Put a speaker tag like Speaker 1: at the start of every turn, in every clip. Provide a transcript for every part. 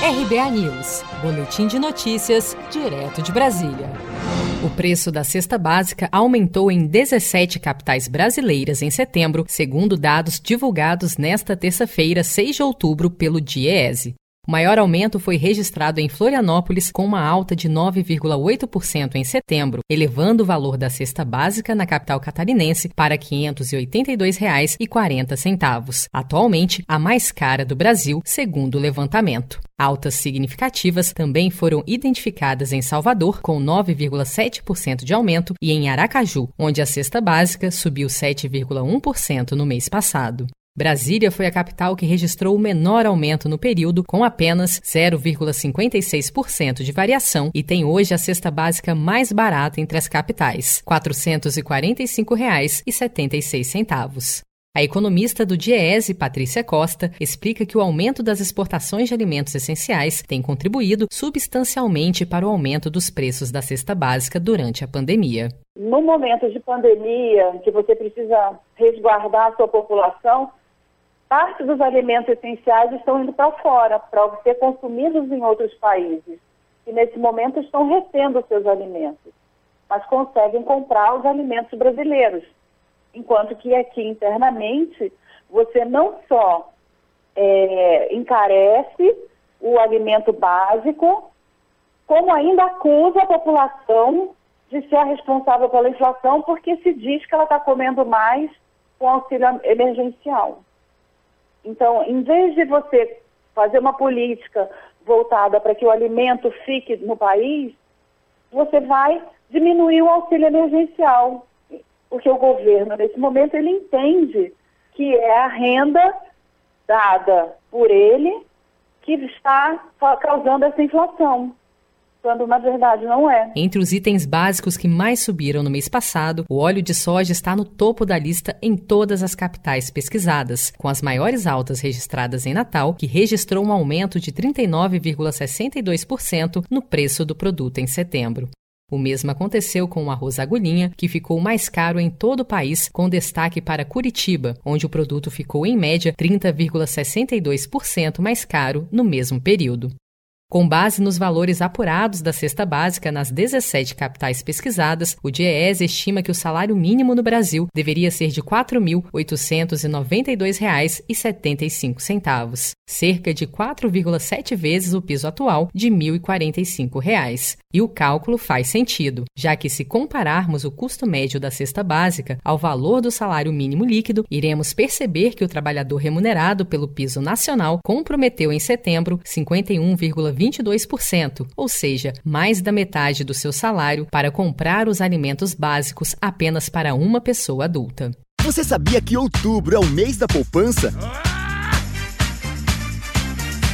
Speaker 1: RBA News, Boletim de Notícias, direto de Brasília. O preço da cesta básica aumentou em 17 capitais brasileiras em setembro, segundo dados divulgados nesta terça-feira, 6 de outubro, pelo DIEESE. O maior aumento foi registrado em Florianópolis, com uma alta de 9,8% em setembro, elevando o valor da cesta básica na capital catarinense para R$ 582,40. Atualmente, a mais cara do Brasil, segundo o levantamento. Altas significativas também foram identificadas em Salvador, com 9,7% de aumento, e em Aracaju, onde a cesta básica subiu 7,1% no mês passado. Brasília foi a capital que registrou o menor aumento no período, com apenas 0,56% de variação e tem hoje a cesta básica mais barata entre as capitais, R$ 445,76. A economista do DIEESE, Patrícia Costa, explica que o aumento das exportações de alimentos essenciais tem contribuído substancialmente para o aumento dos preços da cesta básica durante a pandemia.
Speaker 2: No momento de pandemia, que você precisa resguardar a sua população, parte dos alimentos essenciais estão indo para fora, para ser consumidos em outros países, que nesse momento estão retendo seus alimentos, mas conseguem comprar os alimentos brasileiros. Enquanto que aqui internamente, você não só é, encarece o alimento básico, como ainda acusa a população de ser responsável pela inflação, porque se diz que ela está comendo mais com auxílio emergencial. Então, em vez de você fazer uma política voltada para que o alimento fique no país, você vai diminuir o auxílio emergencial, porque o governo, nesse momento, ele entende que é a renda dada por ele que está causando essa inflação quando na verdade não é.
Speaker 1: Entre os itens básicos que mais subiram no mês passado, o óleo de soja está no topo da lista em todas as capitais pesquisadas, com as maiores altas registradas em Natal, que registrou um aumento de 39,62% no preço do produto em setembro. O mesmo aconteceu com o arroz agulhinha, que ficou mais caro em todo o país, com destaque para Curitiba, onde o produto ficou em média 30,62% mais caro no mesmo período. Com base nos valores apurados da cesta básica nas 17 capitais pesquisadas, o DIEES estima que o salário mínimo no Brasil deveria ser de R$ 4.892,75, cerca de 4,7 vezes o piso atual de R$ 1.045. E o cálculo faz sentido, já que se compararmos o custo médio da cesta básica ao valor do salário mínimo líquido, iremos perceber que o trabalhador remunerado pelo piso nacional comprometeu em setembro 51,20 22%, ou seja, mais da metade do seu salário para comprar os alimentos básicos apenas para uma pessoa adulta.
Speaker 3: Você sabia que outubro é o mês da poupança?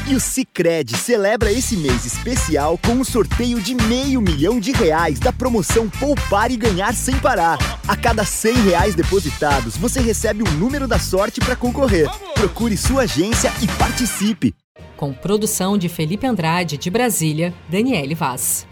Speaker 3: E o Cicred celebra esse mês especial com um sorteio de meio milhão de reais da promoção Poupar e Ganhar Sem Parar. A cada 100 reais depositados, você recebe um número da sorte para concorrer. Procure sua agência e participe
Speaker 1: com produção de Felipe Andrade de Brasília, Daniele Vaz.